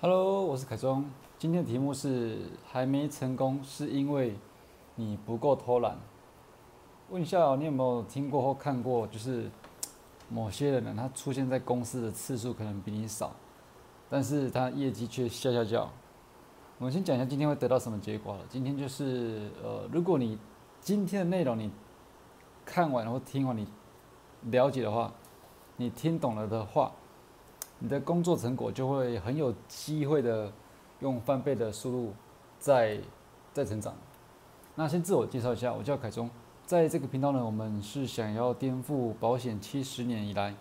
Hello，我是凯中。今天的题目是还没成功，是因为你不够偷懒。问一下，你有没有听过或看过，就是某些人呢，他出现在公司的次数可能比你少，但是他业绩却下下叫。我们先讲一下今天会得到什么结果了。今天就是呃，如果你今天的内容你看完或听完，你了解的话，你听懂了的话。你的工作成果就会很有机会的用翻倍的速度在在成长。那先自我介绍一下，我叫凯中，在这个频道呢，我们是想要颠覆保险七十年以来、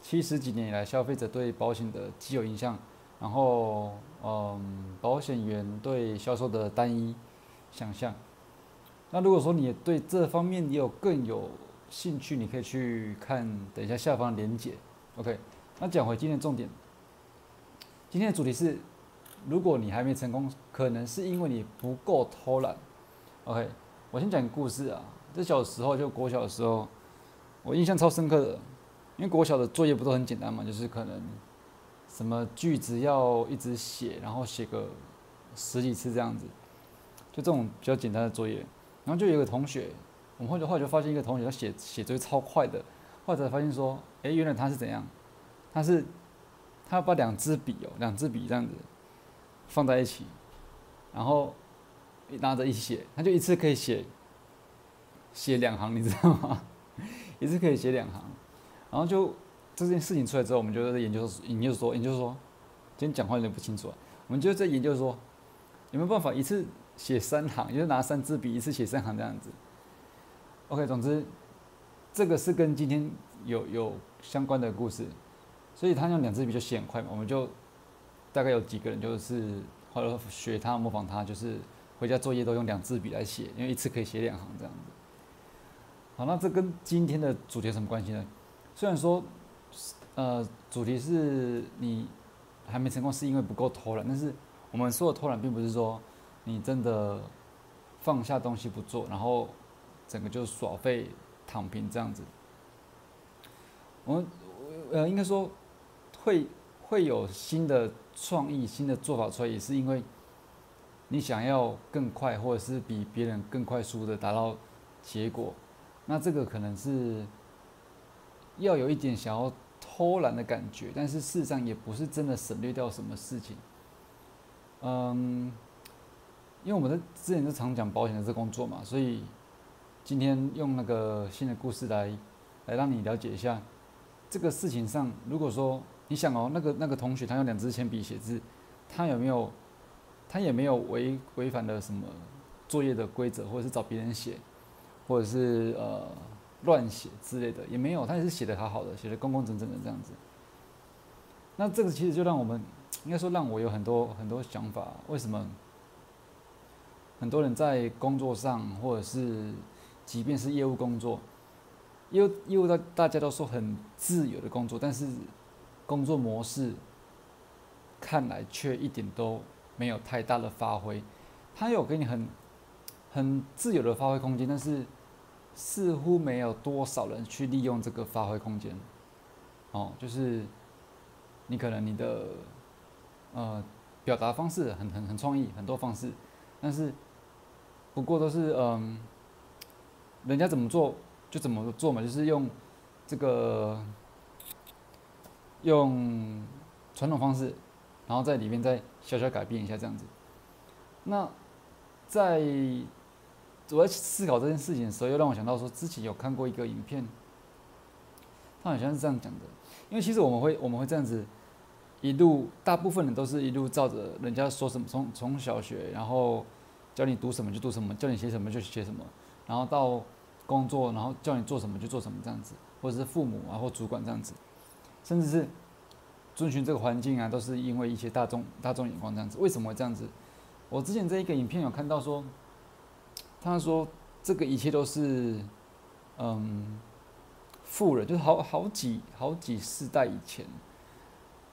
七十几年以来消费者对保险的既有印象，然后嗯，保险员对销售的单一想象。那如果说你对这方面也有更有兴趣，你可以去看等一下下方连结，OK。那讲回今天的重点，今天的主题是：如果你还没成功，可能是因为你不够偷懒。OK，我先讲个故事啊。这小时候就国小的时候，我印象超深刻的，因为国小的作业不都很简单嘛，就是可能什么句子要一直写，然后写个十几次这样子，就这种比较简单的作业。然后就有个同学，我们后来后来就发现一个同学他写写作业超快的，后来才发现说，哎，原来他是怎样？他是，他把两支笔哦，两支笔这样子放在一起，然后拿着一写，他就一次可以写写两行，你知道吗？一次可以写两行，然后就这件事情出来之后，我们就在研究研究说研究说，今天讲话有点不清楚啊，我们就在研究说有没有办法一次写三行，就是拿三支笔一次写三行这样子。OK，总之这个是跟今天有有相关的故事。所以他用两支笔就写很快嘛，我们就大概有几个人就是后来学他模仿他，就是回家作业都用两支笔来写，因为一次可以写两行这样子。好，那这跟今天的主题有什么关系呢？虽然说，呃，主题是你还没成功是因为不够偷懒，但是我们说的偷懒并不是说你真的放下东西不做，然后整个就耍废躺平这样子。我们呃应该说。会会有新的创意、新的做法出来，也是因为你想要更快，或者是比别人更快速的达到结果。那这个可能是要有一点想要偷懒的感觉，但是事实上也不是真的省略掉什么事情。嗯，因为我们的之前是常讲保险的这工作嘛，所以今天用那个新的故事来来让你了解一下这个事情上，如果说。你想哦，那个那个同学他用两支铅笔写字，他有没有？他也没有违违反了什么作业的规则，或者是找别人写，或者是呃乱写之类的，也没有，他也是写的好好的，写的工工整整的这样子。那这个其实就让我们，应该说让我有很多很多想法，为什么很多人在工作上，或者是即便是业务工作，业务业务大大家都说很自由的工作，但是。工作模式看来却一点都没有太大的发挥，他有给你很很自由的发挥空间，但是似乎没有多少人去利用这个发挥空间。哦，就是你可能你的呃表达方式很很很创意，很多方式，但是不过都是嗯，人家怎么做就怎么做嘛，就是用这个。用传统方式，然后在里面再小小改变一下这样子。那在我在思考这件事情的时候，又让我想到说，之前有看过一个影片，他好像是这样讲的。因为其实我们会我们会这样子一路，大部分人都是一路照着人家说什么，从从小学，然后教你读什么就读什么，叫你写什么就写什么，然后到工作，然后叫你做什么就做什么这样子，或者是父母啊或主管这样子。甚至是遵循这个环境啊，都是因为一些大众大众眼光这样子。为什么会这样子？我之前在一个影片有看到说，他说这个一切都是嗯富人，就是好好几好几世代以前，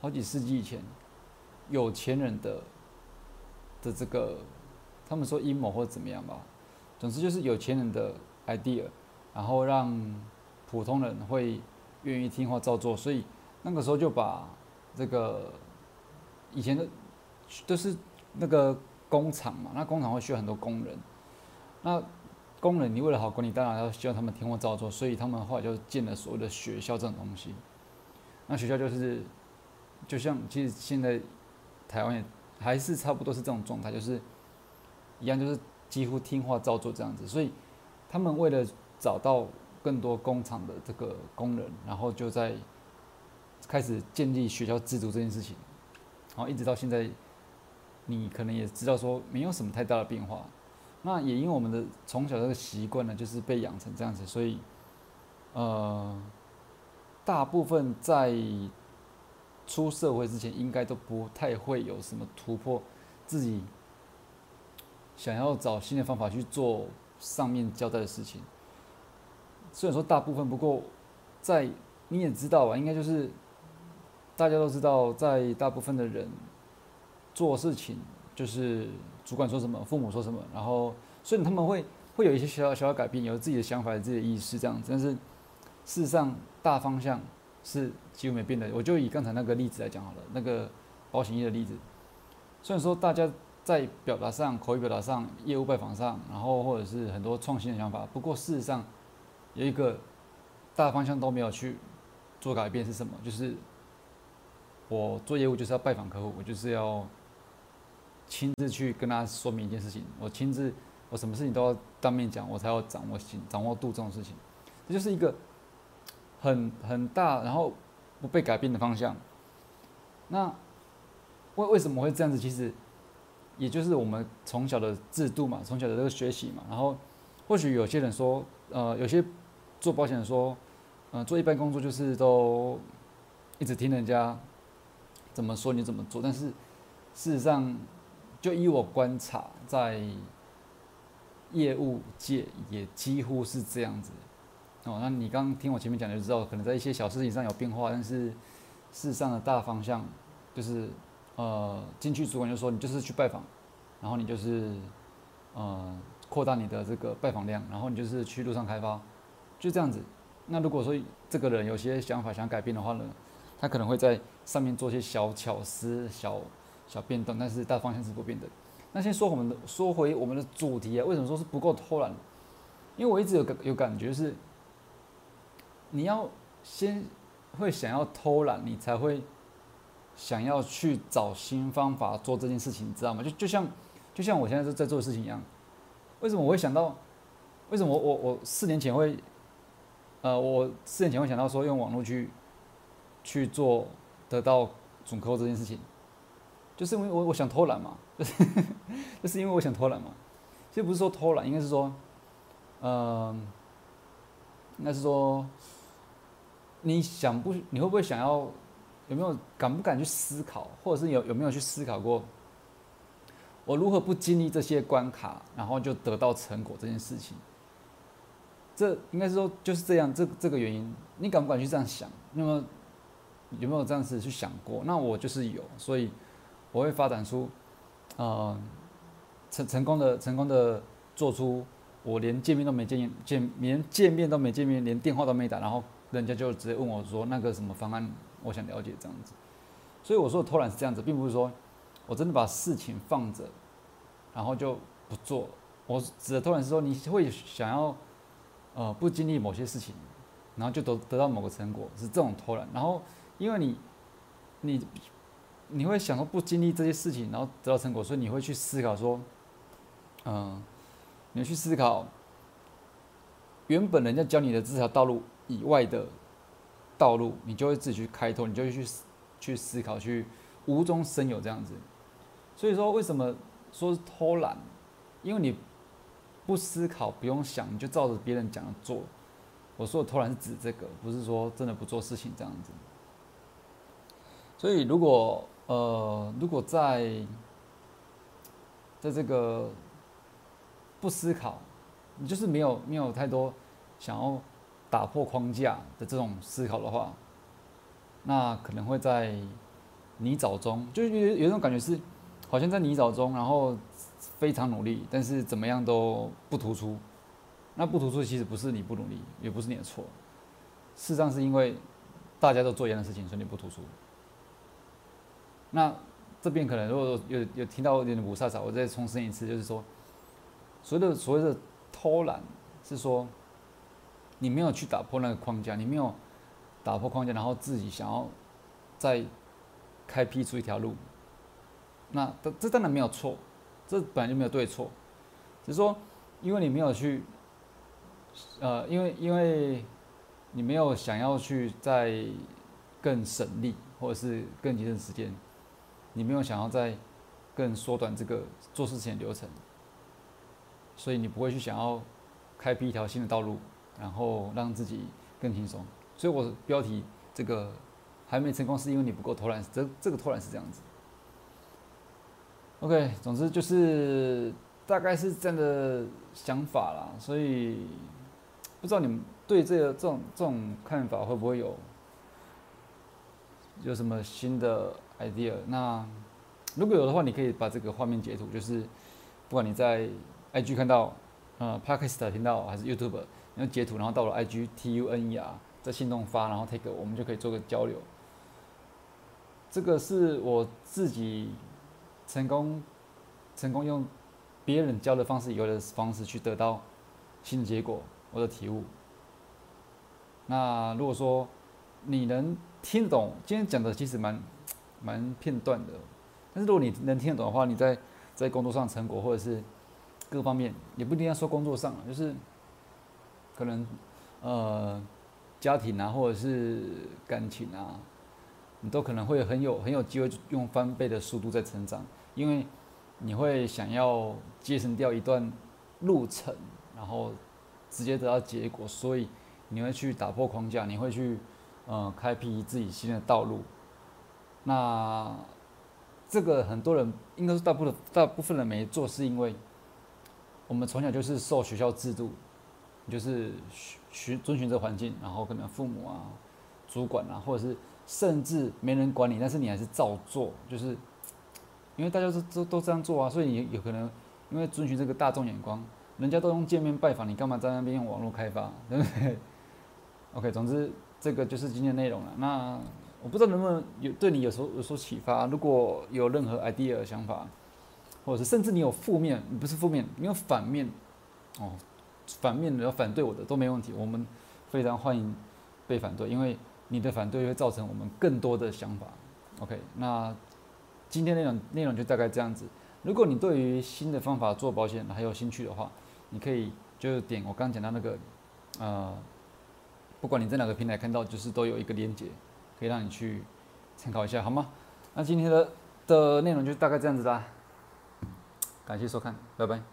好几世纪以前有钱人的的这个，他们说阴谋或者怎么样吧。总之就是有钱人的 idea，然后让普通人会愿意听话照做，所以。那个时候就把这个以前的都是那个工厂嘛，那工厂会需要很多工人，那工人你为了好管理，当然要希望他们听话照做，所以他们后来就建了所谓的学校这种东西。那学校就是，就像其实现在台湾也还是差不多是这种状态，就是一样，就是几乎听话照做这样子。所以他们为了找到更多工厂的这个工人，然后就在开始建立学校制度这件事情，然后一直到现在。你可能也知道说没有什么太大的变化，那也因为我们的从小这个习惯呢，就是被养成这样子，所以，呃，大部分在出社会之前，应该都不太会有什么突破，自己想要找新的方法去做上面交代的事情。虽然说大部分，不过在你也知道吧，应该就是大家都知道，在大部分的人。做事情就是主管说什么，父母说什么，然后所以他们会会有一些小小小改变，有自己的想法、自己的意识这样子。但是事实上大方向是几乎没变的。我就以刚才那个例子来讲好了，那个保险业的例子。虽然说大家在表达上、口语表达上、业务拜访上，然后或者是很多创新的想法，不过事实上有一个大方向都没有去做改变是什么？就是我做业务就是要拜访客户，我就是要。亲自去跟他说明一件事情，我亲自，我什么事情都要当面讲，我才要掌握心掌握度这种事情，这就是一个很很大，然后不被改变的方向。那为为什么会这样子？其实也就是我们从小的制度嘛，从小的这个学习嘛。然后或许有些人说，呃，有些做保险的说，呃，做一般工作就是都一直听人家怎么说你怎么做，但是事实上。就以我观察，在业务界也几乎是这样子哦。那你刚刚听我前面讲就知道，可能在一些小事情上有变化，但是事实上的大方向就是，呃，进去主管就说你就是去拜访，然后你就是呃扩大你的这个拜访量，然后你就是去路上开发，就这样子。那如果说这个人有些想法想改变的话呢，他可能会在上面做些小巧思、小。小变动，但是大方向是不变的。那先说我们的，说回我们的主题啊，为什么说是不够偷懒？因为我一直有个有感觉是，你要先会想要偷懒，你才会想要去找新方法做这件事情，你知道吗？就就像就像我现在在做的事情一样。为什么我会想到？为什么我我我四年前会，呃，我四年前会想到说用网络去去做得到总客户这件事情？就是因为我我想偷懒嘛，就 是就是因为我想偷懒嘛。其实不是说偷懒，应该是说，嗯，应该是说，你想不？你会不会想要？有没有敢不敢去思考？或者是有有没有去思考过？我如何不经历这些关卡，然后就得到成果这件事情？这应该是说就是这样，这这个原因，你敢不敢去这样想？那么有没有这样子去想过？那我就是有，所以。我会发展出，呃，成成功的成功的做出，我连见面都没见面见连见面都没见面，连电话都没打，然后人家就直接问我说那个什么方案，我想了解这样子。所以我说的偷懒是这样子，并不是说我真的把事情放着，然后就不做。我指的偷懒是说你会想要，呃，不经历某些事情，然后就得得到某个成果，是这种偷懒。然后因为你你。你会想说不经历这些事情，然后得到成果，所以你会去思考说，嗯，你去思考原本人家教你的这条道路以外的道路，你就会自己去开拓，你就会去去思考，去无中生有这样子。所以说，为什么说是偷懒？因为你不思考，不用想，你就照着别人讲的做。我说的偷懒是指这个，不是说真的不做事情这样子。所以如果呃，如果在在这个不思考，你就是没有没有太多想要打破框架的这种思考的话，那可能会在泥沼中，就有有种感觉是，好像在泥沼中，然后非常努力，但是怎么样都不突出。那不突出其实不是你不努力，也不是你的错，事实上是因为大家都做一样的事情，所以你不突出。那这边可能如果说有有听到有点五煞煞，我再重申一次，就是说，所谓的所谓的偷懒，是说你没有去打破那个框架，你没有打破框架，然后自己想要再开辟出一条路，那这这当然没有错，这本来就没有对错，只是说因为你没有去，呃，因为因为你没有想要去再更省力，或者是更节省时间。你没有想要再更缩短这个做事情的流程，所以你不会去想要开辟一条新的道路，然后让自己更轻松。所以我标题这个还没成功，是因为你不够偷懒。这这个偷懒是这样子。OK，总之就是大概是这样的想法啦。所以不知道你们对这个这种这种看法会不会有有什么新的？idea，那如果有的话，你可以把这个画面截图，就是不管你在 IG 看到，呃，Podcast 听到还是 YouTube，你要截图，然后到了 IG T U N E R，在心动发，然后 take，我们就可以做个交流。这个是我自己成功成功用别人教的方式以外的方式去得到新的结果，我的体悟。那如果说你能听懂今天讲的，其实蛮。蛮片段的，但是如果你能听得懂的话，你在在工作上成果或者是各方面，也不一定要说工作上就是可能呃家庭啊，或者是感情啊，你都可能会很有很有机会用翻倍的速度在成长，因为你会想要节省掉一段路程，然后直接得到结果，所以你会去打破框架，你会去呃开辟自己新的道路。那这个很多人应该是大部分大部分人没做，是因为我们从小就是受学校制度，就是循循遵循这环境，然后可能父母啊、主管啊，或者是甚至没人管你，但是你还是照做，就是因为大家都都都这样做啊，所以你有可能因为遵循这个大众眼光，人家都用见面拜访，你干嘛在那边用网络开发，对不对？OK，总之这个就是今天内容了。那。我不知道能不能有对你有所有所启发。如果有任何 idea 的想法，或者是甚至你有负面，不是负面，你有反面，哦，反面的要反对我的都没问题。我们非常欢迎被反对，因为你的反对会造成我们更多的想法。OK，那今天内容内容就大概这样子。如果你对于新的方法做保险还有兴趣的话，你可以就是点我刚刚讲到那个，呃，不管你在哪个平台看到，就是都有一个连接。可以让你去参考一下，好吗？那今天的的内容就大概这样子啦，感谢收看，拜拜。